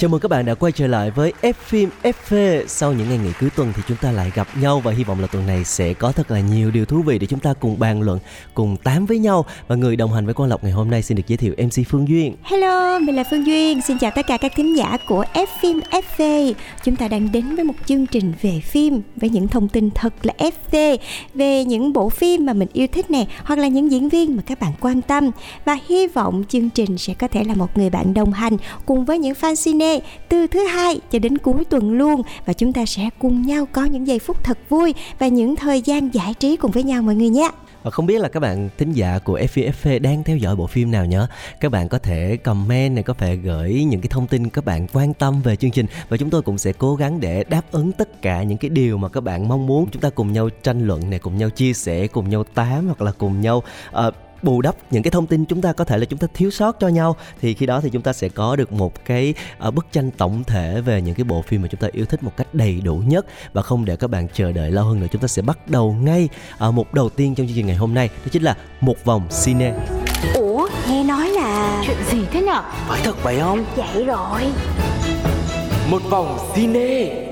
Chào mừng các bạn đã quay trở lại với F phim FV. Sau những ngày nghỉ cuối tuần thì chúng ta lại gặp nhau và hy vọng là tuần này sẽ có thật là nhiều điều thú vị để chúng ta cùng bàn luận, cùng tám với nhau. Và người đồng hành với Quang Lộc ngày hôm nay xin được giới thiệu MC Phương Duyên. Hello, mình là Phương Duyên. Xin chào tất cả các thính giả của F phim FV. Chúng ta đang đến với một chương trình về phim với những thông tin thật là FV về những bộ phim mà mình yêu thích nè, hoặc là những diễn viên mà các bạn quan tâm. Và hy vọng chương trình sẽ có thể là một người bạn đồng hành cùng với những fan cine từ thứ hai cho đến cuối tuần luôn. Và chúng ta sẽ cùng nhau có những giây phút thật vui và những thời gian giải trí cùng với nhau mọi người nhé. Và không biết là các bạn thính giả của FVFV đang theo dõi bộ phim nào nhớ Các bạn có thể comment này có thể gửi những cái thông tin các bạn quan tâm về chương trình Và chúng tôi cũng sẽ cố gắng để đáp ứng tất cả những cái điều mà các bạn mong muốn. Chúng ta cùng nhau tranh luận này, cùng nhau chia sẻ, cùng nhau tám hoặc là cùng nhau uh, bù đắp những cái thông tin chúng ta có thể là chúng ta thiếu sót cho nhau thì khi đó thì chúng ta sẽ có được một cái uh, bức tranh tổng thể về những cái bộ phim mà chúng ta yêu thích một cách đầy đủ nhất. Và không để các bạn chờ đợi lâu hơn nữa chúng ta sẽ bắt đầu ngay uh, một đầu tiên trong chương trình ngày hôm nay đó chính là một vòng cine. Ủa, nghe nói là chuyện gì thế nhở? Phải thật vậy không? Vậy rồi. một vòng cine.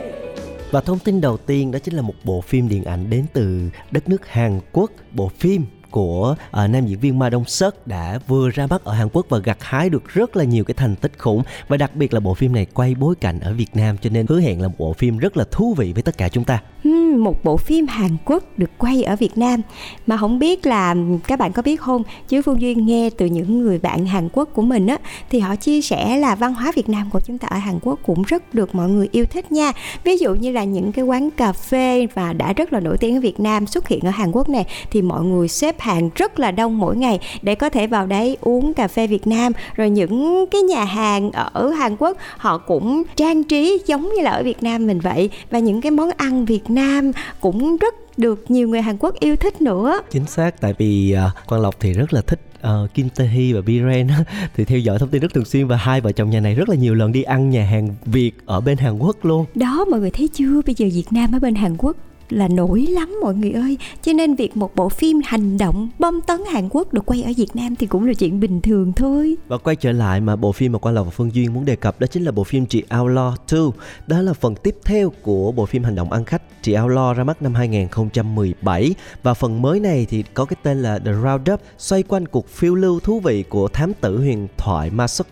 Và thông tin đầu tiên đó chính là một bộ phim điện ảnh đến từ đất nước Hàn Quốc bộ phim của uh, nam diễn viên Ma Dong Seok đã vừa ra mắt ở Hàn Quốc và gặt hái được rất là nhiều cái thành tích khủng và đặc biệt là bộ phim này quay bối cảnh ở Việt Nam cho nên hứa hẹn là một bộ phim rất là thú vị với tất cả chúng ta. Hmm, một bộ phim Hàn Quốc được quay ở Việt Nam. Mà không biết là các bạn có biết không chứ Phương Duyên nghe từ những người bạn Hàn Quốc của mình á, thì họ chia sẻ là văn hóa Việt Nam của chúng ta ở Hàn Quốc cũng rất được mọi người yêu thích nha. Ví dụ như là những cái quán cà phê và đã rất là nổi tiếng ở Việt Nam xuất hiện ở Hàn Quốc này thì mọi người xếp hàng rất là đông mỗi ngày để có thể vào đấy uống cà phê Việt Nam. Rồi những cái nhà hàng ở Hàn Quốc họ cũng trang trí giống như là ở Việt Nam mình vậy. Và những cái món ăn Việt Nam cũng rất được nhiều người Hàn Quốc yêu thích nữa. Chính xác tại vì uh, Quang Lộc thì rất là thích uh, Kim Tae Hee và Biren thì theo dõi thông tin rất thường xuyên và hai vợ chồng nhà này rất là nhiều lần đi ăn nhà hàng Việt ở bên Hàn Quốc luôn. đó mọi người thấy chưa? Bây giờ Việt Nam ở bên Hàn Quốc là nổi lắm mọi người ơi. Cho nên việc một bộ phim hành động bom tấn Hàn Quốc được quay ở Việt Nam thì cũng là chuyện bình thường thôi. Và quay trở lại mà bộ phim mà Quang Lộc và Phương Duyên muốn đề cập đó chính là bộ phim Chị Outlaw 2. Đó là phần tiếp theo của bộ phim hành động ăn khách Chị Outlaw ra mắt năm 2017 và phần mới này thì có cái tên là The Roundup, xoay quanh cuộc phiêu lưu thú vị của thám tử huyền thoại Ma Suk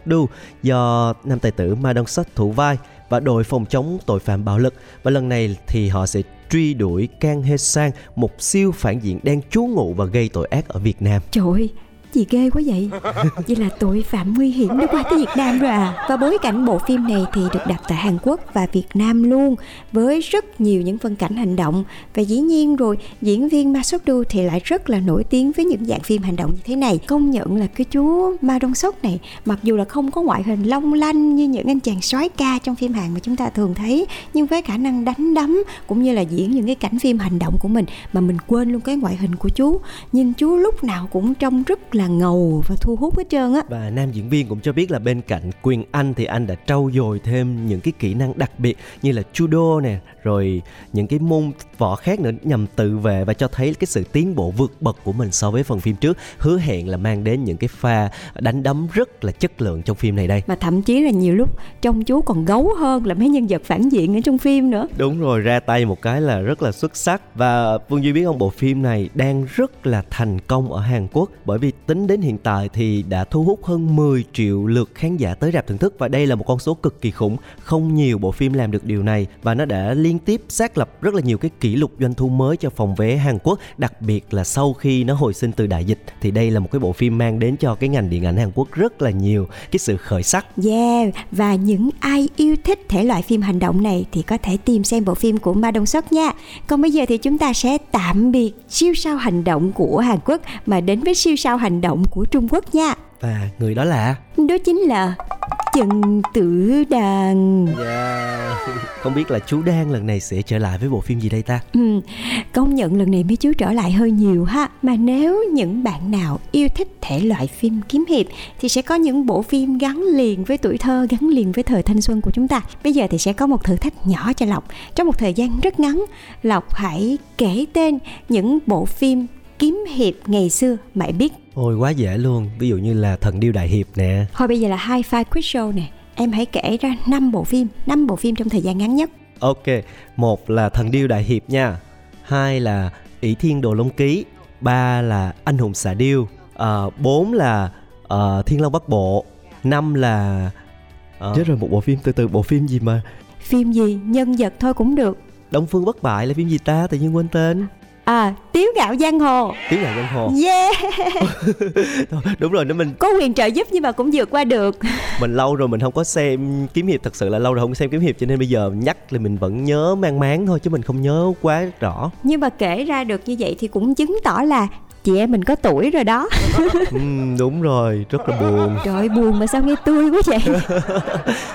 do nam tài tử Ma Dong thủ vai và đội phòng chống tội phạm bạo lực và lần này thì họ sẽ truy đuổi Kang Hee Sang một siêu phản diện đang trú ngụ và gây tội ác ở Việt Nam. Trời ơi, gì ghê quá vậy? Vậy là tội phạm nguy hiểm đã qua tới Việt Nam rồi à? Và bối cảnh bộ phim này thì được đặt tại Hàn Quốc và Việt Nam luôn Với rất nhiều những phân cảnh hành động. Và dĩ nhiên rồi diễn viên Ma Sốc Du thì lại rất là nổi tiếng với những dạng phim hành động như thế này. Công nhận là cái chú Ma Dong Sốc này Mặc dù là không có ngoại hình long lanh như những anh chàng soái ca trong phim Hàn mà chúng ta thường thấy Nhưng với khả năng đánh đấm cũng như là diễn những cái cảnh phim hành động của mình Mà mình quên luôn cái ngoại hình của chú. Nhìn chú lúc nào cũng trông rất là ngầu và thu hút hết trơn á. Và nam diễn viên cũng cho biết là bên cạnh Quyền Anh thì anh đã trau dồi thêm những cái kỹ năng đặc biệt như là judo nè, rồi những cái môn võ khác nữa nhằm tự vệ và cho thấy cái sự tiến bộ vượt bậc của mình so với phần phim trước, hứa hẹn là mang đến những cái pha đánh đấm rất là chất lượng trong phim này đây. mà thậm chí là nhiều lúc trông chú còn gấu hơn là mấy nhân vật phản diện ở trong phim nữa. Đúng rồi, ra tay một cái là rất là xuất sắc. Và Phương Duy biết không, bộ phim này đang rất là thành công ở Hàn Quốc Bởi vì tính đến hiện tại thì đã thu hút hơn 10 triệu lượt khán giả tới rạp thưởng thức Và đây là một con số cực kỳ khủng Không nhiều bộ phim làm được điều này Và nó đã liên tiếp xác lập rất là nhiều cái kỷ lục doanh thu mới cho phòng vé Hàn Quốc Đặc biệt là sau khi nó hồi sinh từ đại dịch Thì đây là một cái bộ phim mang đến cho cái ngành điện ảnh Hàn Quốc rất là nhiều cái sự khởi sắc Yeah, và những ai yêu thích thể loại phim hành động này thì có thể tìm xem bộ phim của Ma Dong Seok nha. Còn bây giờ thì chúng ta sẽ tạm biệt siêu sao hành động của Hàn Quốc mà đến với siêu sao hành động của Trung Quốc nha. Và người đó là Đó chính là Trần Tử Đàn. yeah. Không biết là chú Đan lần này sẽ trở lại với bộ phim gì đây ta Ừ, công nhận lần này mấy chú trở lại hơi nhiều ha Mà nếu những bạn nào yêu thích thể loại phim kiếm hiệp Thì sẽ có những bộ phim gắn liền với tuổi thơ, gắn liền với thời thanh xuân của chúng ta Bây giờ thì sẽ có một thử thách nhỏ cho Lộc Trong một thời gian rất ngắn Lộc hãy kể tên những bộ phim kiếm hiệp ngày xưa mày biết. Ôi quá dễ luôn. Ví dụ như là Thần Điêu Đại Hiệp nè. Thôi bây giờ là High Five Quiz Show nè. Em hãy kể ra 5 bộ phim 5 bộ phim trong thời gian ngắn nhất. Ok Một là Thần Điêu Đại Hiệp nha. Hai là ỷ Thiên Đồ Long Ký. Ba là Anh Hùng Xạ Điêu. Ờ, Bốn là ờ, Thiên Long Bắc Bộ. Năm là ờ, Chết rồi một bộ phim từ từ bộ phim gì mà? Phim gì, nhân vật thôi cũng được. Đông Phương Bất Bại là phim gì ta? Tự nhiên quên tên À, Tiếu Gạo Giang Hồ. Tiếng là Giang Hồ. Yeah. Đúng rồi nếu mình Có quyền trợ giúp nhưng mà cũng vượt qua được. Mình lâu rồi mình không có xem kiếm hiệp thật sự là lâu rồi không có xem kiếm hiệp cho nên bây giờ nhắc thì mình vẫn nhớ mang máng thôi chứ mình không nhớ quá rõ. Nhưng mà kể ra được như vậy thì cũng chứng tỏ là Chị em mình có tuổi rồi đó. Ừm, đúng rồi rất là buồn. Trời buồn mà sao nghe tươi quá vậy?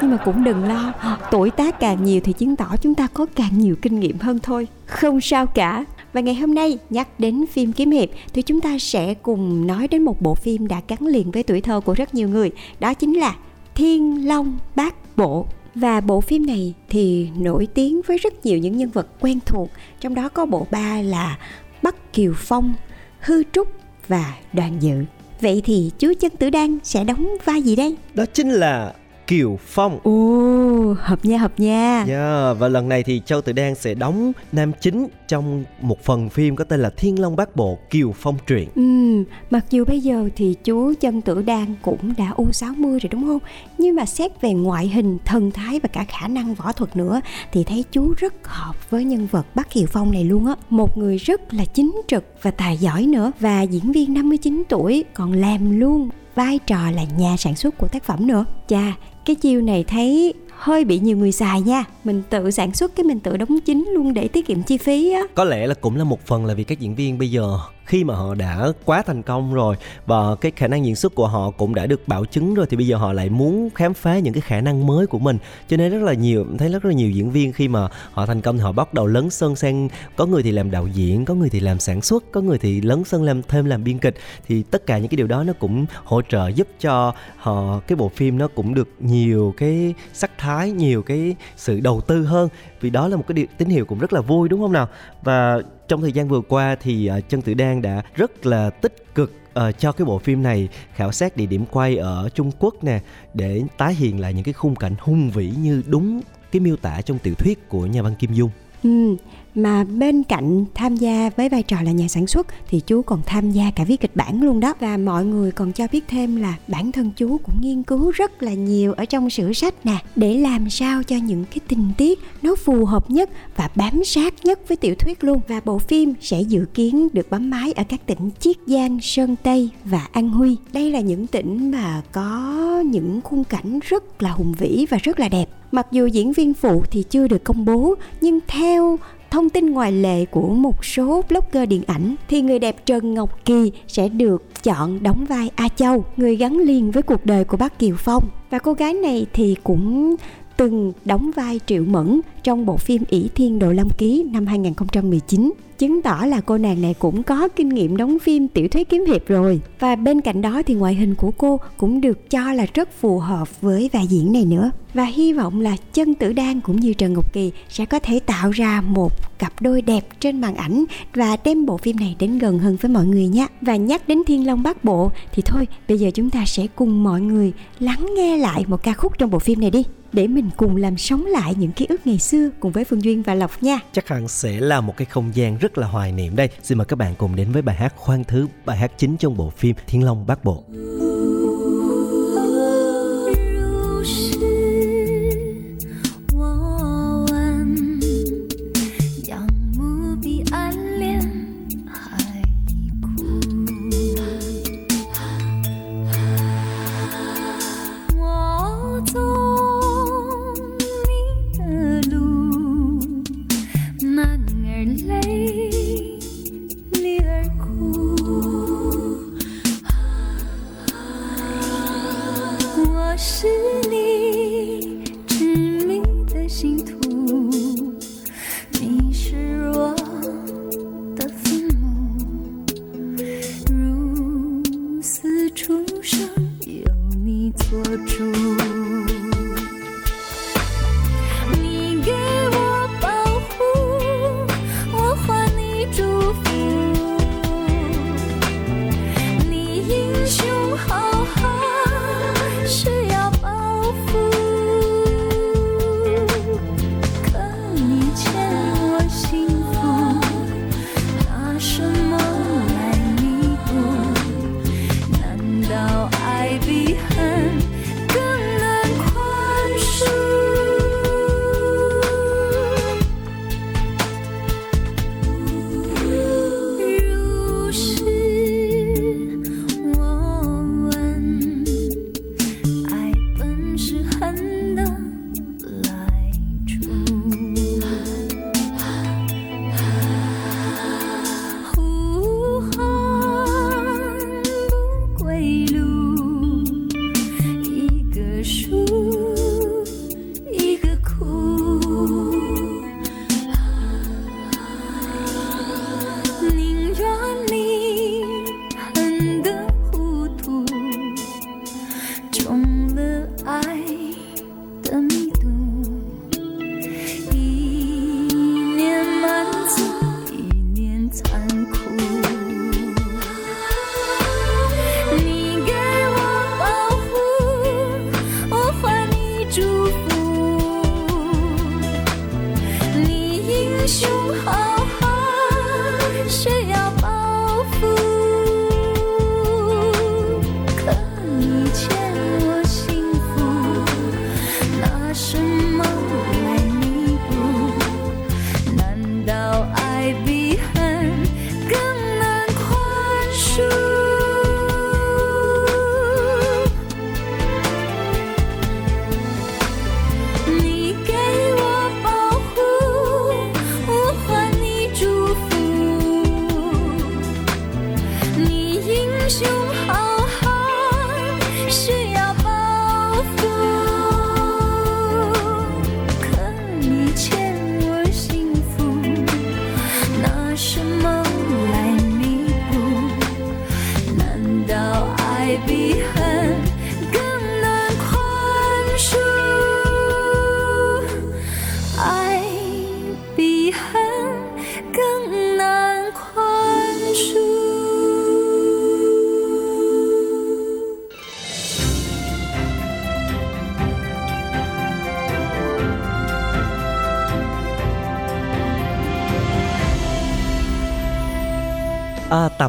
Nhưng mà cũng đừng lo Tuổi tác càng nhiều thì chứng tỏ chúng ta có càng nhiều kinh nghiệm hơn thôi. Không sao cả và ngày hôm nay nhắc đến phim kiếm hiệp thì chúng ta sẽ cùng nói đến một bộ phim đã gắn liền với tuổi thơ của rất nhiều người Đó chính là Thiên Long Bát Bộ và bộ phim này thì nổi tiếng với rất nhiều những nhân vật quen thuộc Trong đó có bộ ba là Bắc Kiều Phong, Hư Trúc và Đoàn Dự Vậy thì chú Chân Tử Đan sẽ đóng vai gì đây? đó chính là Kiều Phong Ồ, hợp nha hợp nha Yeah, và lần này thì Châu Tử Đan sẽ đóng nam chính trong một phần phim có tên là Thiên Long Bát Bộ Kiều Phong truyện. Ừm, mặc dù bây giờ thì chú Chân Tử Đan cũng đã U60 rồi đúng không? Nhưng mà xét về ngoại hình, thần thái và cả khả năng võ thuật nữa thì thấy chú rất hợp với nhân vật Bắc Kiều Phong này luôn á. Một người rất là chính trực và tài giỏi nữa và diễn viên 59 tuổi còn làm luôn vai trò là nhà sản xuất của tác phẩm nữa. Chà, cái chiêu này thấy hơi bị nhiều người xài nha. Mình tự sản xuất cái mình tự đóng chính luôn để tiết kiệm chi phí á. Có lẽ là cũng là một phần là vì các diễn viên bây giờ khi mà họ đã quá thành công rồi và cái khả năng diễn xuất của họ cũng đã được bảo chứng rồi thì bây giờ họ lại muốn khám phá những cái khả năng mới của mình. Cho nên rất là nhiều, thấy rất là nhiều diễn viên khi mà họ thành công thì họ bắt đầu lấn sân sang, có người thì làm đạo diễn, có người thì làm sản xuất, có người thì lấn sân làm thêm làm biên kịch. Thì tất cả những cái điều đó nó cũng hỗ trợ giúp cho họ, cái bộ phim nó cũng được nhiều cái sắc thái nhiều cái sự đầu tư hơn vì đó là một cái điều tín hiệu cũng rất là vui đúng không nào và trong thời gian vừa qua thì à, uh, chân tử đan đã rất là tích cực uh, cho cái bộ phim này khảo sát địa điểm quay ở Trung Quốc nè để tái hiện lại những cái khung cảnh hung vĩ như đúng cái miêu tả trong tiểu thuyết của nhà văn Kim Dung. Ừ, mà bên cạnh tham gia với vai trò là nhà sản xuất thì chú còn tham gia cả viết kịch bản luôn đó. Và mọi người còn cho biết thêm là bản thân chú cũng nghiên cứu rất là nhiều ở trong sử sách nè để làm sao cho những cái tình tiết nó phù hợp nhất và bám sát nhất với tiểu thuyết luôn. Và bộ phim sẽ dự kiến được bấm máy ở các tỉnh Chiết Giang, Sơn Tây và An Huy. Đây là những tỉnh mà có những khung cảnh rất là hùng vĩ và rất là đẹp. Mặc dù diễn viên phụ thì chưa được công bố nhưng theo thông tin ngoài lệ của một số blogger điện ảnh thì người đẹp Trần Ngọc Kỳ sẽ được chọn đóng vai A Châu, người gắn liền với cuộc đời của bác Kiều Phong. Và cô gái này thì cũng từng đóng vai Triệu Mẫn trong bộ phim ỷ Thiên Độ Lâm Ký năm 2019 chứng tỏ là cô nàng này cũng có kinh nghiệm đóng phim tiểu thuyết kiếm hiệp rồi. Và bên cạnh đó thì ngoại hình của cô cũng được cho là rất phù hợp với vai diễn này nữa. Và hy vọng là chân tử đan cũng như trần ngọc kỳ sẽ có thể tạo ra một cặp đôi đẹp trên màn ảnh và đem bộ phim này đến gần hơn với mọi người nhé. Và nhắc đến thiên long Bát bộ thì thôi, bây giờ chúng ta sẽ cùng mọi người lắng nghe lại một ca khúc trong bộ phim này đi, để mình cùng làm sống lại những ký ức ngày xưa cùng với Phương Duyên và Lộc nha. Chắc hẳn sẽ là một cái không gian rất rất là hoài niệm đây. Xin mời các bạn cùng đến với bài hát Khoan Thứ, bài hát chính trong bộ phim Thiên Long Bát Bộ.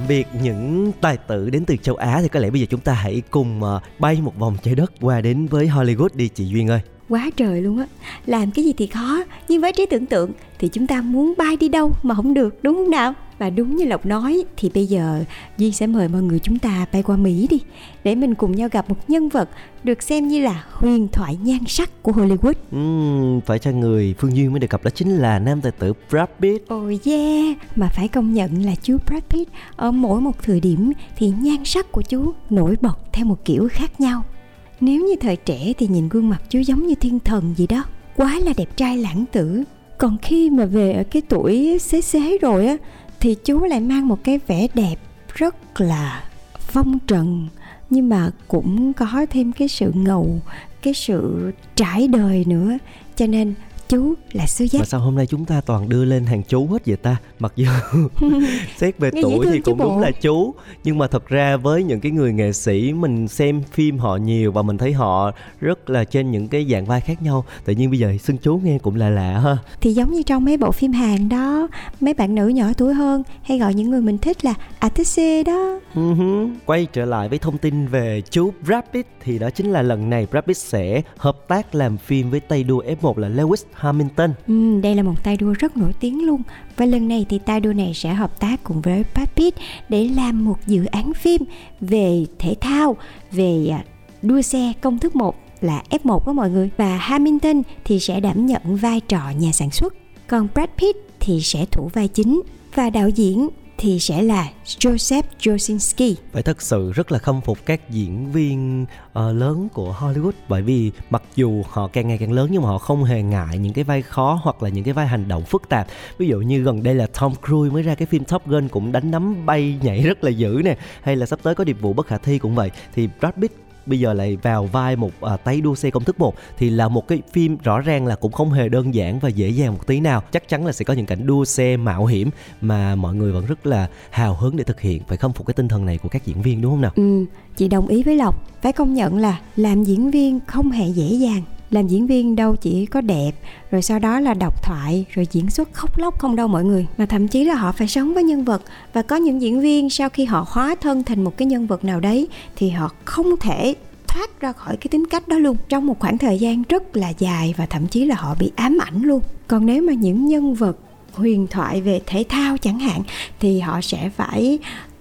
Tạm biệt những tài tử đến từ châu Á thì có lẽ bây giờ chúng ta hãy cùng ờ, bay một vòng trái đất qua đến với Hollywood đi chị Duyên ơi quá trời luôn á làm cái gì thì khó nhưng với trí tưởng tượng thì chúng ta muốn bay đi đâu mà không được đúng không nào và đúng như lộc nói thì bây giờ duy sẽ mời mọi người chúng ta bay qua mỹ đi để mình cùng nhau gặp một nhân vật được xem như là huyền thoại nhan sắc của hollywood Ừm, phải cho người Phương Duyên mới được gặp đó chính là nam tài tử Brad Pitt. Ồ oh yeah, mà phải công nhận là chú Brad Pitt ở mỗi một thời điểm thì nhan sắc của chú nổi bật theo một kiểu khác nhau. Nếu như thời trẻ thì nhìn gương mặt chú giống như thiên thần gì đó, quá là đẹp trai lãng tử. Còn khi mà về ở cái tuổi xế xế rồi á thì chú lại mang một cái vẻ đẹp rất là phong trần nhưng mà cũng có thêm cái sự ngầu, cái sự trải đời nữa. Cho nên chú là sư Mà giác sao hôm nay chúng ta toàn đưa lên hàng chú hết vậy ta? Mặc dù xét về Nghe tuổi thì cũng đúng bộ. là chú Nhưng mà thật ra với những cái người nghệ sĩ Mình xem phim họ nhiều Và mình thấy họ rất là trên những cái dạng vai khác nhau Tự nhiên bây giờ xưng chú nghe cũng lạ lạ ha thì giống như trong mấy bộ phim Hàn đó mấy bạn nữ nhỏ tuổi hơn hay gọi những người mình thích là artiste đó Ừ. Quay trở lại với thông tin về chú Brad Pitt thì đó chính là lần này Brad Pitt sẽ hợp tác làm phim với tay đua F1 là Lewis Hamilton. ừ, đây là một tay đua rất nổi tiếng luôn. Và lần này thì tay đua này sẽ hợp tác cùng với Brad Pitt để làm một dự án phim về thể thao về à, đua xe công thức 1 là F1 đó mọi người. Và Hamilton thì sẽ đảm nhận vai trò nhà sản xuất còn Brad Pitt thì sẽ thủ vai chính và đạo diễn thì sẽ là Joseph Josinski. Phải thật sự rất là khâm phục các diễn viên uh, lớn của Hollywood. Bởi vì mặc dù họ càng ngày càng lớn nhưng mà họ không hề ngại những cái vai khó hoặc là những cái vai hành động phức tạp. Ví dụ như gần đây là Tom Cruise mới ra cái phim Top Gun cũng đánh nắm bay nhảy rất là dữ nè hay là sắp tới có điệp vụ bất khả thi cũng vậy. Thì Brad Pitt bây giờ lại vào vai một à, tay đua xe công thức một thì là một cái phim rõ ràng là cũng không hề đơn giản và dễ dàng một tí nào. Chắc chắn là sẽ có những cảnh đua xe mạo hiểm mà mọi người vẫn rất là hào hứng để thực hiện phải khâm phục cái tinh thần này của các diễn viên đúng không nào? Ừ, chị đồng ý với Lộc. Phải công nhận là làm diễn viên không hề dễ dàng. Làm diễn viên đâu chỉ có đẹp, Rồi sau đó là đọc thoại, Rồi diễn xuất khóc lóc không đâu mọi người. Mà thậm chí là họ phải sống với nhân vật. Và có những diễn viên sau khi họ hóa thân thành một cái nhân vật nào đấy, Thì họ không thể thoát ra khỏi cái tính cách đó luôn. Trong một khoảng thời gian rất là dài và thậm chí là họ bị ám ảnh luôn. Còn nếu mà những nhân vật huyền thoại về thể thao chẳng hạn, thì họ sẽ phải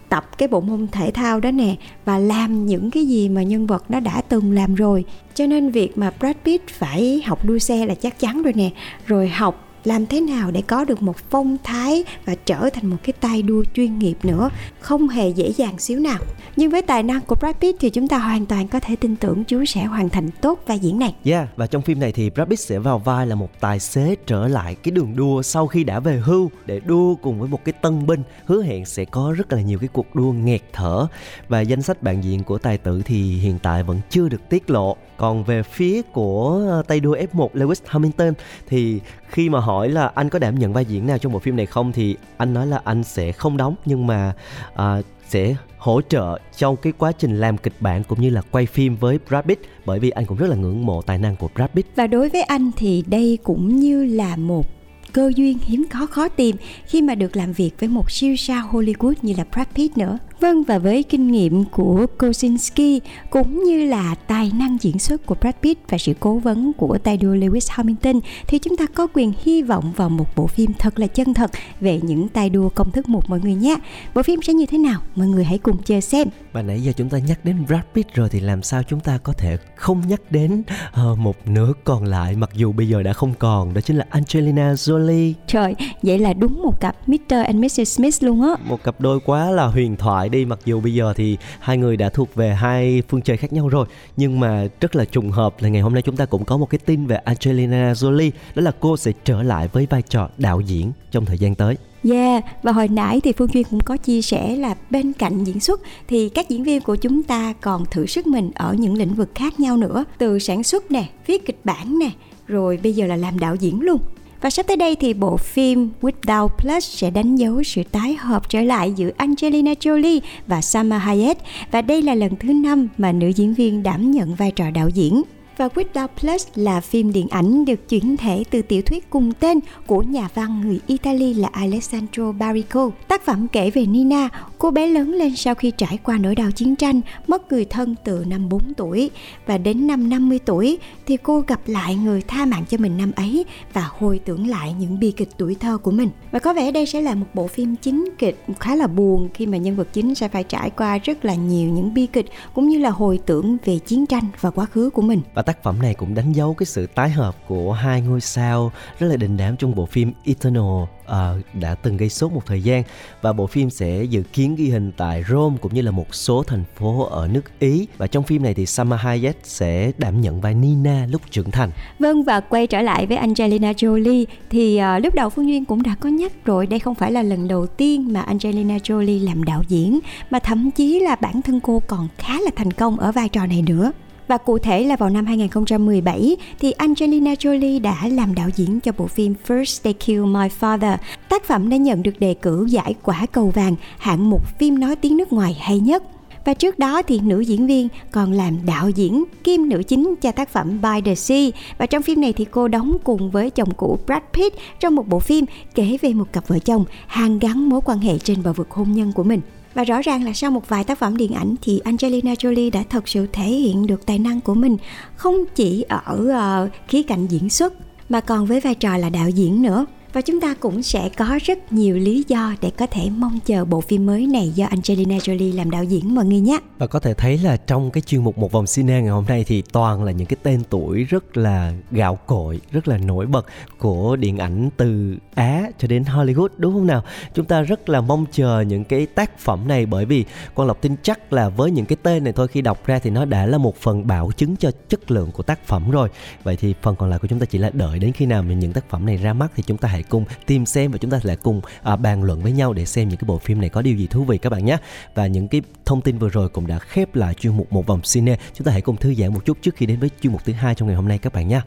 tập cái bộ môn thể thao đó nè và làm những cái gì mà nhân vật nó đã từng làm rồi. Cho nên việc mà Brad Pitt phải học đua xe là chắc chắn rồi nè. Rồi học làm thế nào để có được một phong thái và trở thành một cái tay đua chuyên nghiệp nữa? Không hề dễ dàng xíu nào. Nhưng với tài năng của Brad Pitt thì chúng ta hoàn toàn có thể tin tưởng chú sẽ hoàn thành tốt vai diễn này. Yeah, và trong phim này thì Brad Pitt sẽ vào vai là một tài xế trở lại cái đường đua sau khi đã về hưu để đua cùng với một cái tân binh hứa hẹn sẽ có rất là nhiều cái cuộc đua nghẹt thở. Và danh sách bạn diễn của tài tử thì hiện tại vẫn chưa được tiết lộ. Còn về phía của ờ, tay đua F1 Lewis Hamilton thì khi mà hỏi là anh có đảm nhận vai diễn nào trong bộ phim này không thì anh nói là anh sẽ không đóng nhưng mà à, sẽ hỗ trợ trong cái quá trình làm kịch bản cũng như là quay phim với Brad Pitt bởi vì anh cũng rất là ngưỡng mộ tài năng của Brad Pitt. Và đối với anh thì đây cũng như là một cơ duyên hiếm có khó tìm khi mà được làm việc với một siêu sao Hollywood như là Brad Pitt nữa. Vâng và với kinh nghiệm của Kosinski cũng như là tài năng diễn xuất của Brad Pitt và sự cố vấn của tay đua Lewis Hamilton thì chúng ta có quyền hy vọng vào một bộ phim thật là chân thật về những tay đua công thức một mọi người nhé. Bộ phim sẽ như thế nào? Mọi người hãy cùng chờ xem. Và nãy giờ chúng ta nhắc đến Brad Pitt rồi thì làm sao chúng ta có thể không nhắc đến ờ, một nửa còn lại mặc dù bây giờ đã không còn đó chính là Angelina Jolie Trời, vậy là đúng một cặp Mr. and Mrs. Smith luôn á. một cặp đôi quá là huyền thoại đi mặc dù bây giờ thì hai người đã thuộc về hai phương trời khác nhau rồi nhưng mà rất là trùng hợp là ngày hôm nay chúng ta cũng có một cái tin về Angelina Jolie đó là cô sẽ trở lại với vai trò đạo diễn trong thời gian tới Yeah, và hồi nãy thì Phương Duyên cũng có chia sẻ là bên cạnh diễn xuất thì các diễn viên của chúng ta còn thử sức mình ở những lĩnh vực khác nhau nữa, từ sản xuất nè, viết kịch bản nè, rồi bây giờ là làm đạo diễn luôn. Và sắp tới đây thì bộ phim Without Plus sẽ đánh dấu sự tái hợp trở lại giữa Angelina Jolie và Salma Hayek và đây là lần thứ năm mà nữ diễn viên đảm nhận vai trò đạo diễn. Và Without Plus là phim điện ảnh được chuyển thể từ tiểu thuyết cùng tên của nhà văn người Italy là Alessandro Barrico. Tác phẩm kể về Nina, cô bé lớn lên sau khi trải qua nỗi đau chiến tranh, mất người thân từ năm 4 tuổi và đến năm 50 tuổi thì cô gặp lại người tha mạng cho mình năm ấy và hồi tưởng lại những bi kịch tuổi thơ của mình. Và có vẻ đây sẽ là một bộ phim chính kịch khá là buồn khi mà nhân vật chính sẽ phải trải qua rất là nhiều những bi kịch cũng như là hồi tưởng về chiến tranh và quá khứ của mình. Và tác phẩm này cũng đánh dấu cái sự tái hợp của hai ngôi sao rất là đình đám trong bộ phim Eternal uh, đã từng gây sốt một thời gian và bộ phim sẽ dự kiến ghi hình tại Rome cũng như là một số thành phố ở nước Ý và trong phim này thì Salma Hayek sẽ đảm nhận vai Nina lúc trưởng thành. Vâng và quay trở lại với Angelina Jolie thì uh, lúc đầu Phương Duyên cũng đã có nhắc rồi đây không phải là lần đầu tiên mà Angelina Jolie làm đạo diễn mà thậm chí là bản thân cô còn khá là thành công ở vai trò này nữa. Và cụ thể là vào năm 2017 thì Angelina Jolie đã làm đạo diễn cho bộ phim First They Kill My Father. Tác phẩm đã nhận được đề cử giải quả cầu vàng, hạng mục phim nói tiếng nước ngoài hay nhất. Và trước đó thì nữ diễn viên còn làm đạo diễn, kim nữ chính cho tác phẩm By the Sea và trong phim này thì cô đóng cùng với chồng cũ Brad Pitt trong một bộ phim kể về một cặp vợ chồng hàn gắn mối quan hệ trên bờ vực hôn nhân của mình. Và rõ ràng là sau một vài tác phẩm điện ảnh thì Angelina Jolie đã thật sự thể hiện được tài năng của mình không chỉ ở uh, khía cạnh diễn xuất mà còn với vai trò là đạo diễn nữa. Và chúng ta cũng sẽ có rất nhiều lý do để có thể mong chờ bộ phim mới này do Angelina Jolie làm đạo diễn mọi người nhé. Và có thể thấy là trong cái chuyên mục một vòng cine ngày hôm nay thì toàn là những cái tên tuổi rất là gạo cội, rất là nổi bật của điện ảnh từ Á cho đến Hollywood đúng không nào? Chúng ta rất là mong chờ những cái tác phẩm này bởi vì Quang Lộc tin chắc là với những cái tên này thôi khi đọc ra thì nó đã là một phần bảo chứng cho chất lượng của tác phẩm rồi. Vậy thì phần còn lại của chúng ta chỉ là đợi đến khi nào những tác phẩm này ra mắt thì chúng ta hãy hãy cùng tìm xem và chúng ta sẽ cùng à, bàn luận với nhau để xem những cái bộ phim này có điều gì thú vị các bạn nhé. Và những cái thông tin vừa rồi cũng đã khép lại chuyên mục một vòng cine. Chúng ta hãy cùng thư giãn một chút trước khi đến với chuyên mục thứ hai trong ngày hôm nay các bạn nhé.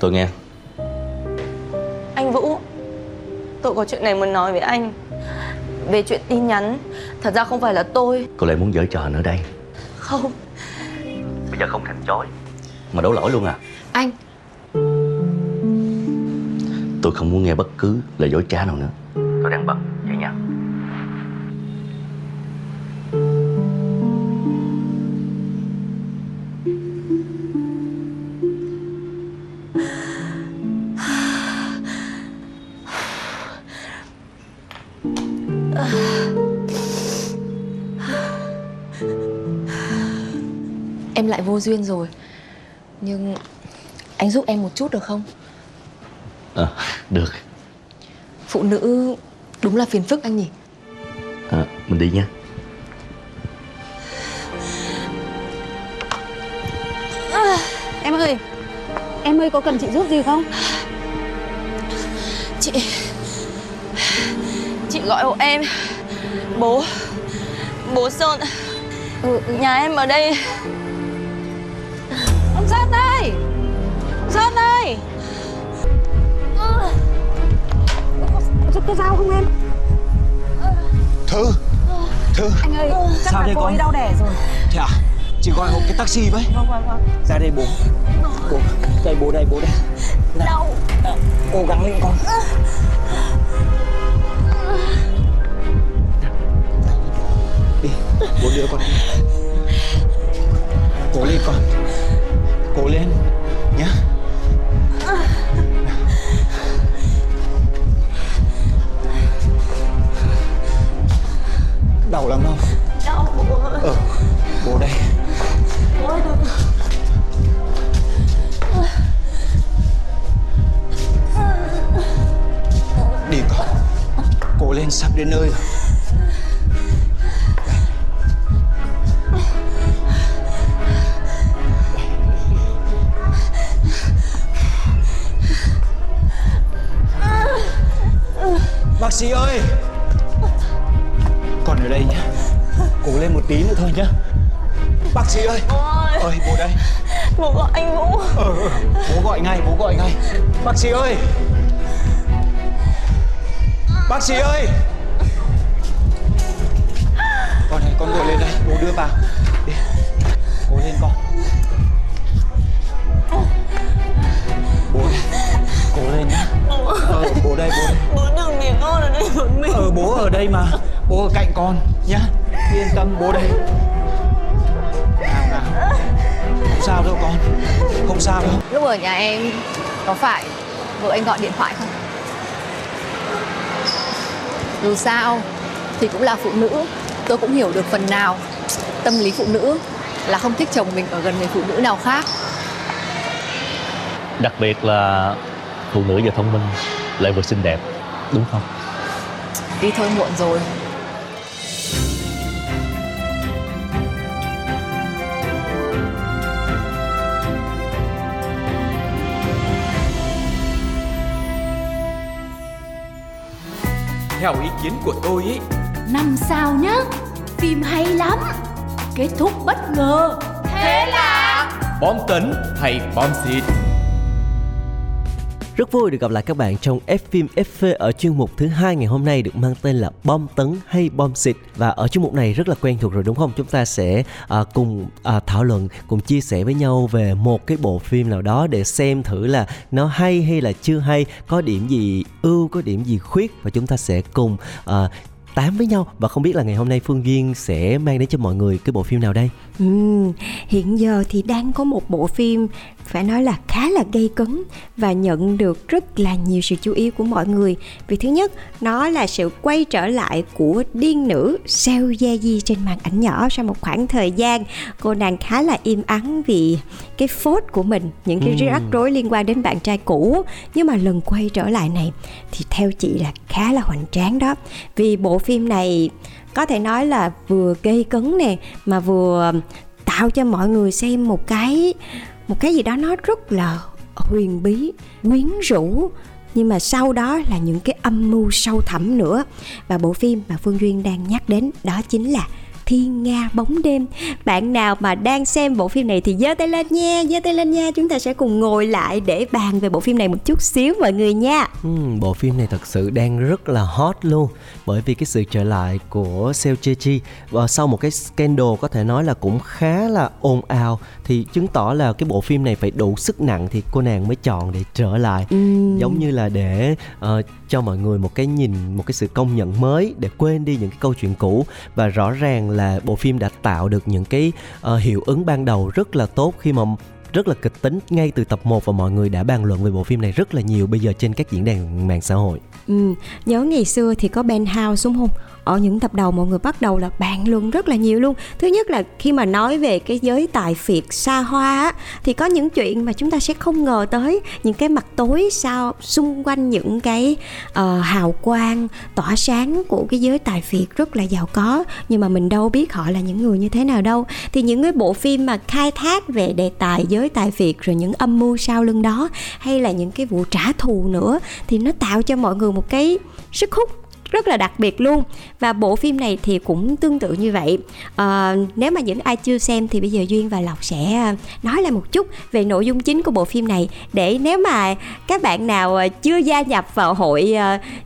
Tôi nghe. Anh Vũ Tôi có chuyện này muốn nói với anh Về chuyện tin nhắn. Thật ra không phải là tôi. Cô lại muốn giở trò nữa đây. Không. Bây giờ không thành chối Mà đổ lỗi luôn à? Anh. Tôi không muốn nghe bất cứ lời dối trá nào nữa. Tôi đang bận duyên rồi. Nhưng Anh giúp em một chút được không? À, Được. Phụ nữ Đúng là phiền phức anh nhỉ? À, Mình đi nha Em ơi Em ơi có cần chị giúp gì không? Chị Chị gọi hộ em. Bố Bố Sơn. Ừ, Nhà em ở đây Sơn ơi! Sơn ơi! Có, có sao không em? Thư! Thư! Anh ơi chắc Sao là đây cô con? ấy đau đẻ rồi. Thế à? Chị gọi một cái taxi với. Vâng vâng vâng. Ra đây bố. Bố. Đây bố đây bố đây. Nào, nào, Cố gắng lên con. Đi Bố đưa con đi. Cố lên con Cố lên Nhá. Đau lắm không? Đau bố ơi. Ờ Bố đây. Bố ơi đừng. Đi con. Cố lên sắp đến nơi rồi Bác sĩ ơi! Con ở đây nhá. Cố lên một tí nữa thôi nhá. Bác sĩ ơi! Ơi! Ơi bố đây. Bố gọi anh Vũ. Ờ, ờ, Bố gọi ngay bố gọi ngay. Bác sĩ ơi! Bác sĩ ơi! Con này con ngồi lên đây. Bố đưa vào. Đi. Cố lên con. Bố đây. Cố lên nhá. Ờ bố đây bố đây. Bố để con ở đây một mình. Ờ bố ở đây mà. Bố ở cạnh con nhá. Yên tâm bố đây. Nào nào. Không sao đâu con. Không sao đâu. Lúc ở nhà em có phải vợ anh gọi điện thoại không? Dù sao thì cũng là phụ nữ. Tôi cũng hiểu được phần nào. Tâm lý phụ nữ là không thích chồng mình ở gần người phụ nữ nào khác. Đặc biệt là Phụ nữ vừa thông minh Lại vừa xinh đẹp Đúng không? Đi thôi muộn rồi. Theo ý kiến của tôi ý Năm sao nhá Phim hay lắm. Kết thúc bất ngờ. Thế là? Bom tấn hay bom xịt rất vui được gặp lại các bạn trong F phim FV ở chuyên mục thứ hai ngày hôm nay được mang tên là bom tấn hay bom xịt và ở chuyên mục này rất là quen thuộc rồi đúng không? Chúng ta sẽ à, cùng à, thảo luận, cùng chia sẻ với nhau về một cái bộ phim nào đó để xem thử là nó hay hay là chưa hay, có điểm gì ưu, có điểm gì khuyết và chúng ta sẽ cùng à, tám với nhau và không biết là ngày hôm nay Phương Duyên sẽ mang đến cho mọi người cái bộ phim nào đây? Ừm, hiện giờ thì đang có một bộ phim phải nói là khá là gây cấn và nhận được rất là nhiều sự chú ý của mọi người. Vì thứ nhất nó là sự quay trở lại của điên nữ Seo Ye Ji trên màn ảnh nhỏ sau một khoảng thời gian. Cô nàng khá là im ắng vì cái phốt của mình những cái Ừm. rắc rối liên quan đến bạn trai cũ. Nhưng mà lần quay trở lại này thì theo chị là khá là hoành tráng đó. Vì bộ phim này có thể nói là vừa gây cấn nè, mà vừa tạo cho mọi người xem một cái một cái gì đó nó rất là huyền bí, quyến rũ. Nhưng mà sau đó là những cái âm mưu sâu thẳm nữa. Và bộ phim mà phương duyên đang nhắc đến đó chính là thiên nga bóng đêm. Bạn nào mà đang xem bộ phim này thì giơ tay lên nha giơ tay lên nha. Chúng ta sẽ cùng ngồi lại để bàn về bộ phim này một chút xíu mọi người nha. Ừm, bộ phim này thật sự đang rất là hot luôn. Bởi vì cái sự trở lại của Seo Che Chi và sau một cái scandal có thể nói là cũng khá là ồn ào thì chứng tỏ là cái bộ phim này phải đủ sức nặng thì cô nàng mới chọn để trở lại. Giống như là để ờ, cho mọi người một cái nhìn một cái sự công nhận mới để quên đi những cái câu chuyện cũ và rõ ràng là bộ phim đã tạo được những cái uh, hiệu ứng ban đầu rất là tốt khi mà rất là kịch tính ngay từ tập 1 và mọi người đã bàn luận về bộ phim này rất là nhiều bây giờ trên các diễn đàn mạng xã hội. Ừ, nhớ ngày xưa thì có Ben House đúng không? Ở những tập đầu mọi người bắt đầu là bàn luận rất là nhiều luôn. Thứ nhất là khi mà nói về cái giới tài phiệt xa hoa á, thì có những chuyện mà chúng ta sẽ không ngờ tới những cái mặt tối sao xung quanh những cái uh, hào quang tỏa sáng của cái giới tài phiệt rất là giàu có nhưng mà mình đâu biết họ là những người như thế nào đâu. Thì những cái bộ phim mà khai thác về đề tài giới tài phiệt rồi những âm mưu sau lưng đó hay là những cái vụ trả thù nữa thì nó tạo cho mọi người một cái sức hút rất là đặc biệt luôn. Và bộ phim này thì cũng tương tự như vậy. À, nếu mà những ai chưa xem thì bây giờ duyên và lộc sẽ ờ, nói lại một chút về nội dung chính của bộ phim này. Để nếu mà các bạn nào ờ, chưa gia nhập vào hội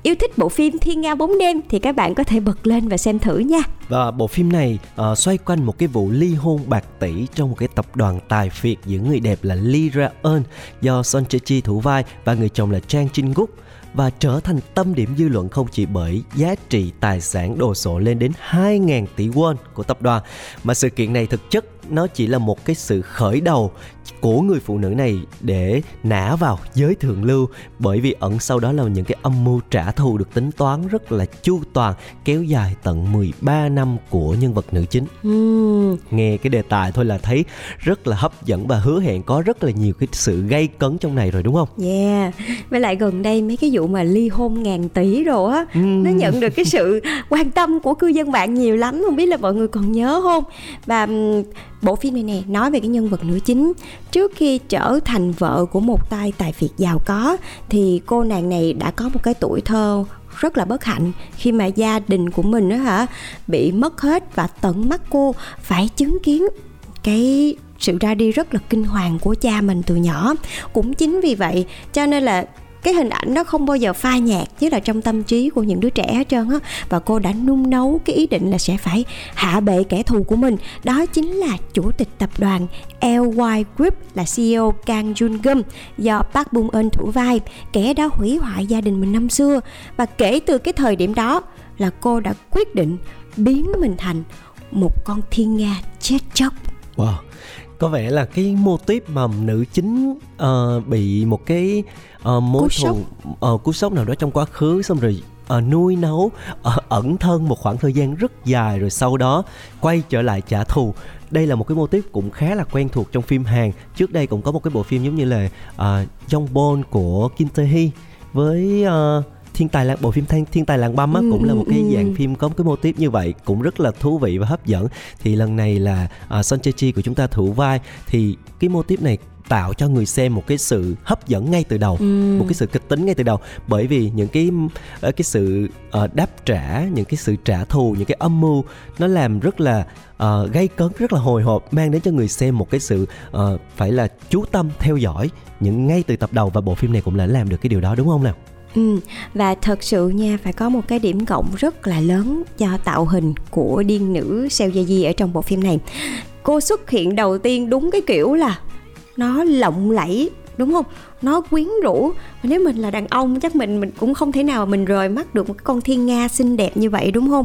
yêu thích bộ phim thiên nga bóng đêm thì các bạn có thể bật lên và xem thử nha. Và bộ phim này uh, xoay quanh một cái vụ ly hôn bạc tỷ trong một cái tập đoàn tài phiệt giữa người đẹp là Lee Ra Eun do Son Che Chi thủ vai và người chồng là Chang Jin Guk và trở thành tâm điểm dư luận không chỉ bởi giá trị tài sản đồ sộ lên đến 2.000 tỷ won của tập đoàn, mà sự kiện này thực chất nó chỉ là một cái sự khởi đầu của người phụ nữ này để nã vào giới thượng lưu. Bởi vì ẩn sau đó là những cái âm mưu trả thù được tính toán rất là chu toàn kéo dài tận 13 năm của nhân vật nữ chính. Ừm, nghe cái đề tài thôi là thấy rất là hấp dẫn và hứa hẹn có rất là nhiều cái sự gây cấn trong này rồi đúng không? Yeah, với lại gần đây mấy cái vụ mà ly hôn ngàn tỷ rồi á Nó nhận được cái sự quan tâm của cư dân mạng nhiều lắm Không biết là mọi người còn nhớ không? Và bộ phim này nè, nói về cái nhân vật nữ chính. Trước khi trở thành vợ của một tay tài phiệt giàu có, Thì cô nàng này đã có một cái tuổi thơ rất là bất hạnh. Khi mà gia đình của mình đó hả, bị mất hết và tận mắt cô phải chứng kiến cái sự ra đi rất là kinh hoàng của cha mình từ nhỏ. Cũng chính vì vậy, cho nên là cái hình ảnh nó không bao giờ phai nhạt chứ là trong tâm trí của những đứa trẻ hết trơn á. Và cô đã nung nấu cái ý định là sẽ phải hạ bệ kẻ thù của mình. Đó chính là chủ tịch tập đoàn LY Group, là CEO Kang Jun Gum do Park Bum Eun thủ vai, kẻ đã hủy hoại gia đình mình năm xưa. Và kể từ cái thời điểm đó là cô đã quyết định biến mình thành một con thiên nga chết chóc. Wow có vẻ là cái mô típ mà nữ chính ờ, bị một cái uh, mối Cú thù sốc. ờ, cú sốc nào đó trong quá khứ xong rồi ờ, nuôi nấu ờ, ẩn thân một khoảng thời gian rất dài rồi sau đó quay trở lại trả thù đây là một cái mô típ cũng khá là quen thuộc trong phim Hàn trước đây cũng có một cái bộ phim giống như là uh, Jong Bon của Kim Tae Hee với ờ, thiên tài làng bộ phim thiên, thiên tài làng băm á Ừ, cũng là ừ, một cái ừ. dạng phim có một cái mô típ như vậy cũng rất là thú vị và hấp dẫn. Thì lần này là uh, Son Chi của chúng ta thủ vai. Thì cái mô típ này tạo cho người xem một cái sự hấp dẫn ngay từ đầu Ừ. một cái sự kịch tính ngay từ đầu. Bởi vì những cái ờ, cái sự ờ, đáp trả những cái sự trả thù những cái âm mưu nó làm rất là ờ, gây cấn rất là hồi hộp mang đến cho người xem một cái sự ờ, phải là chú tâm theo dõi những ngay từ tập đầu. Và bộ phim này cũng đã làm được cái điều đó đúng không nào Ừ, và thật sự nha phải có một cái điểm cộng rất là lớn cho tạo hình của điên nữ Seo Ye Ji ở trong bộ phim này. Cô xuất hiện đầu tiên đúng cái kiểu là nó lộng lẫy đúng không? nó quyến rũ nếu mình là đàn ông, chắc mình mình cũng không thể nào mình rời mắt được một cái con thiên nga xinh đẹp như vậy, đúng không?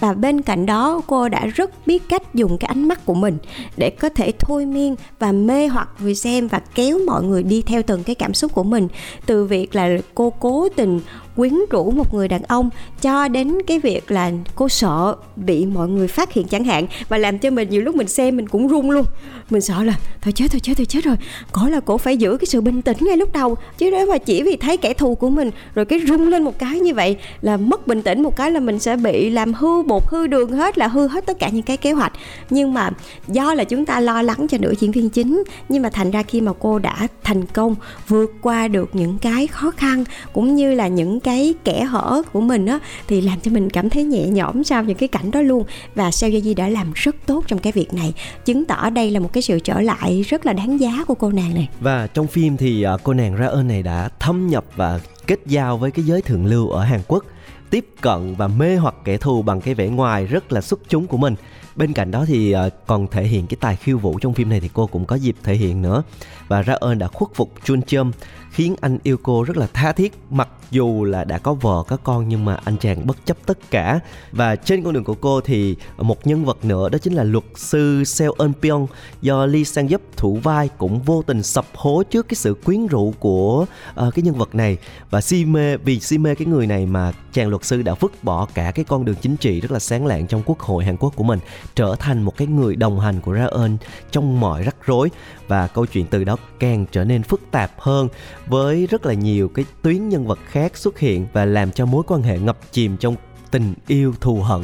Và bên cạnh đó, cô đã rất biết cách dùng cái ánh mắt của mình để có thể thôi miên và mê hoặc người xem và kéo mọi người đi theo từng cái cảm xúc của mình. Từ việc là cô cố tình quyến rũ một người đàn ông cho đến cái việc là cô sợ bị mọi người phát hiện chẳng hạn và làm cho mình nhiều lúc mình xem mình cũng run luôn. Mình sợ là thôi chết thôi chết thôi chết rồi. Có là cổ phải giữ cái sự bình tĩnh ngay lúc đầu, chứ nếu mà chỉ chỉ vì thấy kẻ thù của mình, rồi cái rung lên một cái như vậy là mất bình tĩnh, một cái là mình sẽ bị làm hư bột hư đường hết, là hư hết tất cả những cái kế hoạch. Nhưng mà do là chúng ta lo lắng cho nữ diễn viên chính, nhưng mà thành ra khi mà cô đã thành công vượt qua được những cái khó khăn, cũng như là những cái kẻ hở của mình á, thì làm cho mình cảm thấy nhẹ nhõm sau những cái cảnh đó luôn. Và Seo Ye Ji đã làm rất tốt trong cái việc này, chứng tỏ đây là một cái sự trở lại rất là đáng giá của cô nàng này. Và trong phim thì à, cô nàng Ra ơn này đã thâm nhập và kết giao với cái giới thượng lưu ở Hàn Quốc, tiếp cận và mê hoặc kẻ thù bằng cái vẻ ngoài rất là xuất chúng của mình. Bên cạnh đó thì ờ, còn thể hiện cái tài khiêu vũ trong phim này thì cô cũng có dịp thể hiện nữa. Và Ra ơn đã khuất phục Chun Chum, khiến anh yêu cô rất là tha thiết, mặc dù là đã có vợ có con nhưng mà anh chàng bất chấp tất cả. Và trên con đường của cô thì một nhân vật nữa đó chính là luật sư Seo Eun Pyong do Lee Sang Yup thủ vai cũng vô tình sập hố trước cái sự quyến rũ của uh, cái nhân vật này. Và si mê vì si mê cái người này mà chàng luật sư đã vứt bỏ cả cái con đường chính trị rất là sáng lạng trong quốc hội Hàn Quốc của mình trở thành một cái người đồng hành của Ra Eun trong mọi rắc rối. Và câu chuyện từ đó càng trở nên phức tạp hơn với rất là nhiều cái tuyến nhân vật khác xuất hiện và làm cho mối quan hệ ngập chìm trong tình yêu thù hận.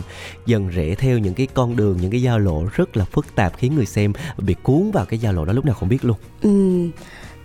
Dần rẽ theo những cái con đường những cái giao lộ rất là phức tạp khiến người xem bị cuốn vào cái giao lộ đó lúc nào không biết luôn. Ừ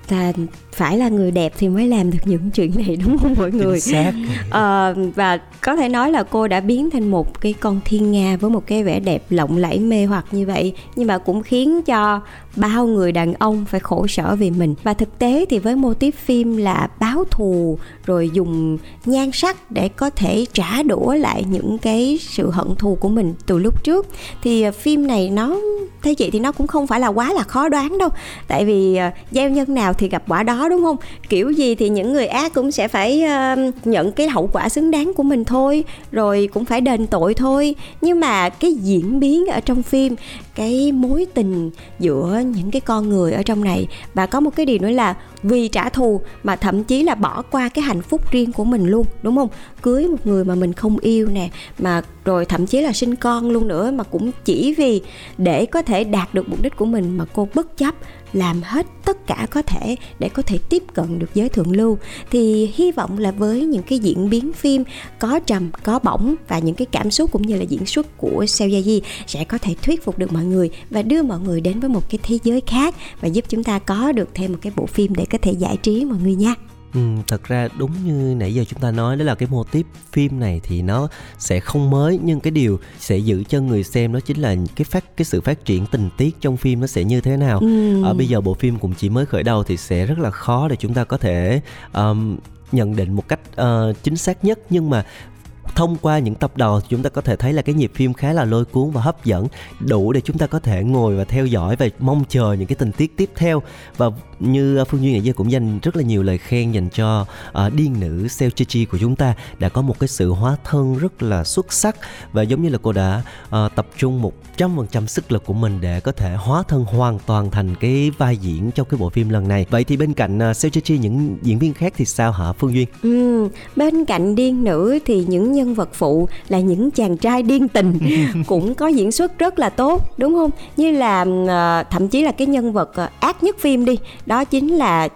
và phải là người đẹp thì mới làm được những chuyện này đúng không mọi người? chính xác. Ờ, và có thể nói là cô đã biến thành một cái con thiên nga với một cái vẻ đẹp lộng lẫy mê hoặc như vậy nhưng mà cũng khiến cho bao người đàn ông phải khổ sở vì mình. Và thực tế thì với mô típ phim là báo thù rồi dùng nhan sắc để có thể trả đũa lại những cái sự hận thù của mình từ lúc trước. Thì à, phim này nó theo chị thì nó cũng không phải là quá là khó đoán đâu. Tại vì à, gieo nhân nào thì gặp quả đó đúng không? Kiểu gì thì những người ác cũng sẽ phải uh, nhận cái hậu quả xứng đáng của mình thôi rồi cũng phải đền tội thôi. Nhưng mà cái diễn biến ở trong phim cái mối tình giữa những cái con người ở trong này. Và có một cái điều nữa là vì trả thù mà thậm chí là bỏ qua cái hạnh phúc riêng của mình luôn, đúng không? Cưới một người mà mình không yêu nè, mà rồi thậm chí là sinh con luôn nữa mà cũng chỉ vì để có thể đạt được mục đích của mình mà cô bất chấp làm hết tất cả có thể để có thể tiếp cận được giới thượng lưu thì hy vọng là với những cái diễn biến phim có trầm, có bổng và những cái cảm xúc cũng như là diễn xuất của Seo Ye Ji sẽ có thể thuyết phục được mọi người và đưa mọi người đến với một cái thế giới khác và giúp chúng ta có được thêm một cái bộ phim để có thể giải trí mọi người nha. Ừ, thật ra đúng như nãy giờ chúng ta nói đó là cái mô típ phim này thì nó sẽ không mới nhưng cái điều sẽ giữ cho người xem đó chính là cái phát cái sự phát triển tình tiết trong phim nó sẽ như thế nào Ừ. ở bây giờ bộ phim cũng chỉ mới khởi đầu thì sẽ rất là khó để chúng ta có thể um, nhận định một cách uh, chính xác nhất nhưng mà thông qua những tập đầu chúng ta có thể thấy là cái nhịp phim khá là lôi cuốn và hấp dẫn đủ để chúng ta có thể ngồi và theo dõi và mong chờ những cái tình tiết tiếp theo. Và như phương duyên nãy cũng dành rất là nhiều lời khen dành cho uh, điên nữ Seo Chi Chi của chúng ta đã có một cái sự hóa thân rất là xuất sắc và giống như là cô đã uh, tập trung một trăm phần trăm sức lực của mình để có thể hóa thân hoàn toàn thành cái vai diễn trong cái bộ phim lần này. Vậy thì bên cạnh uh, Seo Chi Chi những diễn viên khác thì sao hả Phương Duyên? Ừ, bên cạnh điên nữ thì những nhân vật phụ là những chàng trai điên tình cũng có diễn xuất rất là tốt đúng không? Như là ờ, thậm chí là cái nhân vật ờ, ác nhất phim đi, đó chính là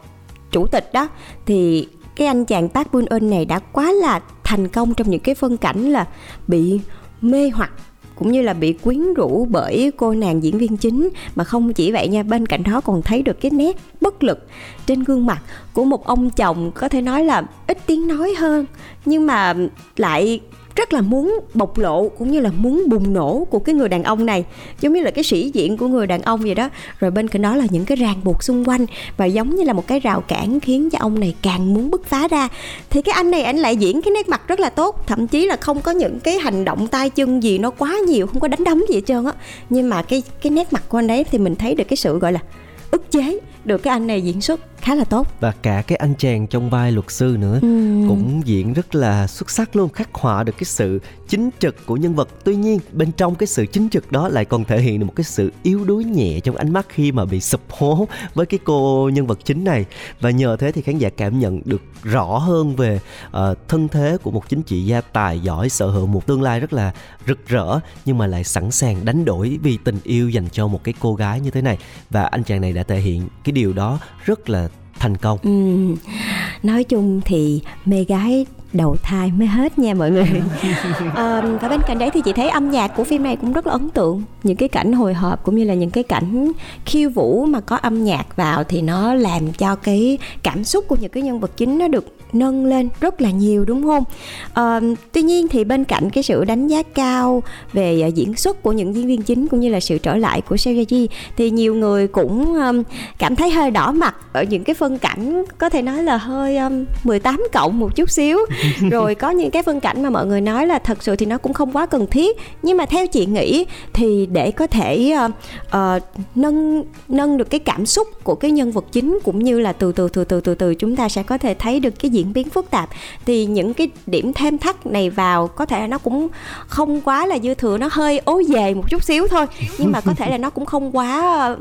chủ tịch đó thì cái anh chàng Park Bun Eun này đã quá là thành công trong những cái phân cảnh là bị mê hoặc cũng như là bị quyến rũ bởi cô nàng diễn viên chính. Mà không chỉ vậy nha, bên cạnh đó còn thấy được cái nét bất lực trên gương mặt của một ông chồng có thể nói là ít tiếng nói hơn. Nhưng mà lại rất là muốn bộc lộ cũng như là muốn bùng nổ của cái người đàn ông này. Giống như là cái sĩ diện của người đàn ông vậy đó. Rồi bên cạnh đó là những cái ràng buộc xung quanh và giống như là một cái rào cản khiến cho ông này càng muốn bứt phá ra. Thì cái anh này anh lại diễn cái nét mặt rất là tốt. Thậm chí là không có những cái hành động tay chân gì nó quá nhiều, không có đánh đấm gì hết trơn á. Nhưng mà cái cái nét mặt của anh đấy thì mình thấy được cái sự gọi là ức chế được cái anh này diễn xuất khá là tốt. Và cả cái anh chàng trong vai luật sư nữa. Ừ. cũng diễn rất là xuất sắc luôn khắc họa được cái sự chính trực của nhân vật. Tuy nhiên bên trong cái sự chính trực đó lại còn thể hiện được một cái sự yếu đuối nhẹ trong ánh mắt khi mà bị sụp hố với cái cô nhân vật chính này. Và nhờ thế thì khán giả cảm nhận được rõ hơn về ờ, thân thế của một chính trị gia tài giỏi sở hữu một tương lai rất là rực rỡ nhưng mà lại sẵn sàng đánh đổi vì tình yêu dành cho một cái cô gái như thế này. Và anh chàng này đã thể hiện cái điều đó rất là thành công. Ừ. nói chung thì mê gái đầu thai mới hết nha mọi người. Ờ, và bên cạnh đấy thì chị thấy âm nhạc của phim này cũng rất là ấn tượng. Những cái cảnh hồi hộp cũng như là những cái cảnh khiêu vũ mà có âm nhạc vào thì nó làm cho cái cảm xúc của những cái nhân vật chính nó được nâng lên rất là nhiều đúng không? Ờ, tuy nhiên thì bên cạnh cái sự đánh giá cao về ờ, diễn xuất của những diễn viên chính cũng như là sự trở lại của Seoyeji thì nhiều người cũng um, cảm thấy hơi đỏ mặt ở những cái phân cảnh có thể nói là hơi um, 18 cộng một chút xíu. Rồi có những cái phân cảnh mà mọi người nói là thật sự thì nó cũng không quá cần thiết nhưng mà theo chị nghĩ thì để có thể uh, uh, nâng nâng được cái cảm xúc của cái nhân vật chính cũng như là từ từ từ từ từ từ chúng ta sẽ có thể thấy được cái diễn biến phức tạp thì những cái điểm thêm thắt này vào có thể là nó cũng không quá là dư thừa, nó hơi ố về một chút xíu thôi. Nhưng mà có thể là nó cũng không quá,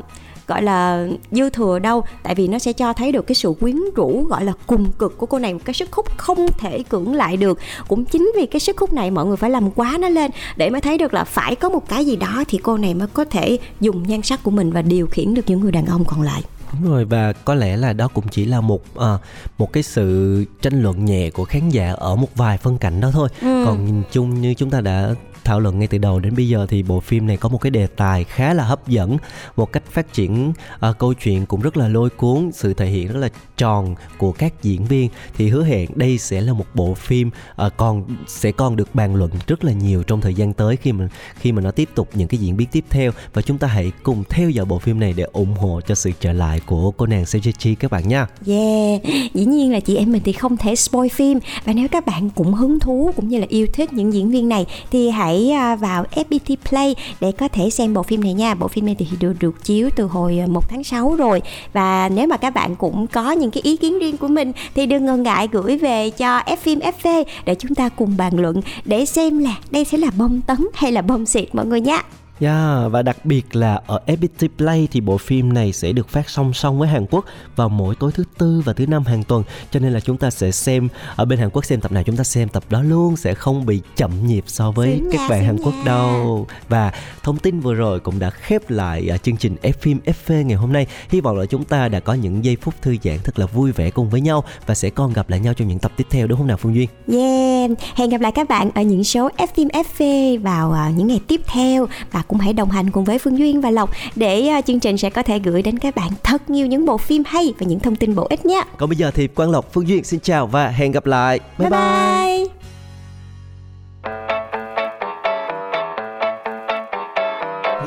gọi là, dư thừa đâu, tại vì nó sẽ cho thấy được cái sự quyến rũ, gọi là, cùng cực của cô này một cái sức hút không thể cưỡng lại được. Cũng chính vì cái sức hút này mọi người phải làm quá nó lên để mới thấy được là phải có một cái gì đó thì cô này mới có thể dùng nhan sắc của mình và điều khiển được những người đàn ông còn lại. Đúng rồi và có lẽ là đó cũng chỉ là một à, một cái sự tranh luận nhẹ của khán giả ở một vài phân cảnh đó thôi. Ừ. Còn nhìn chung như chúng ta đã thảo luận ngay từ đầu đến bây giờ thì bộ phim này có một cái đề tài khá là hấp dẫn, một cách phát triển uh, câu chuyện cũng rất là lôi cuốn, sự thể hiện rất là tròn của các diễn viên. Thì hứa hẹn đây sẽ là một bộ phim uh, còn sẽ còn được bàn luận rất là nhiều trong thời gian tới khi mà khi mà nó tiếp tục những cái diễn biến tiếp theo. Và chúng ta hãy cùng theo dõi bộ phim này để ủng hộ cho sự trở lại của cô nàng Seiji các bạn nha. Yeah, dĩ nhiên là chị em mình thì không thể spoil phim. Và nếu các bạn cũng hứng thú cũng như là yêu thích những diễn viên này thì hãy hãy à, vào FPT Play để có thể xem bộ phim này nha. Bộ phim này thì được được chiếu từ hồi à, 1 tháng 6 rồi và nếu mà các bạn cũng có những cái ý kiến riêng của mình thì đừng ngần ngại gửi về cho F phim FV để chúng ta cùng bàn luận để xem là đây sẽ là bông tấn hay là bông xịt, mọi người nhé. Yeah, và đặc biệt là ở FPT Play thì bộ phim này sẽ được phát song song với Hàn Quốc vào mỗi tối thứ tư và thứ năm hàng tuần. Cho nên là chúng ta sẽ xem ở bên Hàn Quốc xem tập nào chúng ta xem tập đó luôn sẽ không bị chậm nhịp so với Xứng các nha, bạn Hàn Quốc đâu. Và thông tin vừa rồi cũng đã khép lại à, chương trình F phim FV ngày hôm nay. Hy vọng là chúng ta đã có những giây phút thư giãn thật là vui vẻ cùng với nhau và sẽ còn gặp lại nhau trong những tập tiếp theo đúng không nào Phương Duyên? Yeah, hẹn gặp lại các bạn ở những số F phim FV vào à, những ngày tiếp theo. Và cũng hãy đồng hành cùng với Phương Duyên và Lộc để à, chương trình sẽ có thể gửi đến các bạn thật nhiều những bộ phim hay và những thông tin bổ ích nhé. còn bây giờ thì Quang Lộc Phương Duyên xin chào và hẹn gặp lại Bye bye.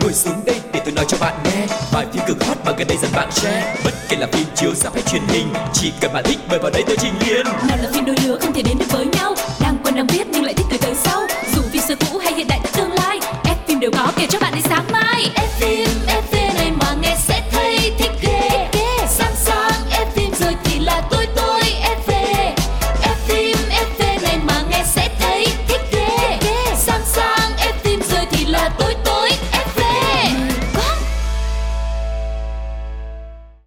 Ngồi xuống đây để tôi nói cho bạn nghe Vài phim cực hot mà gần đây dần bạn share Bất kể là phim chiếu rạp hay truyền hình Chỉ cần bạn thích mời vào đây tôi trình liền nào là phim đôi lứa không thể đến được với nhau đang quen đang biết nhưng lại đều có kể cho bạn đến sáng mai. Fim, Fim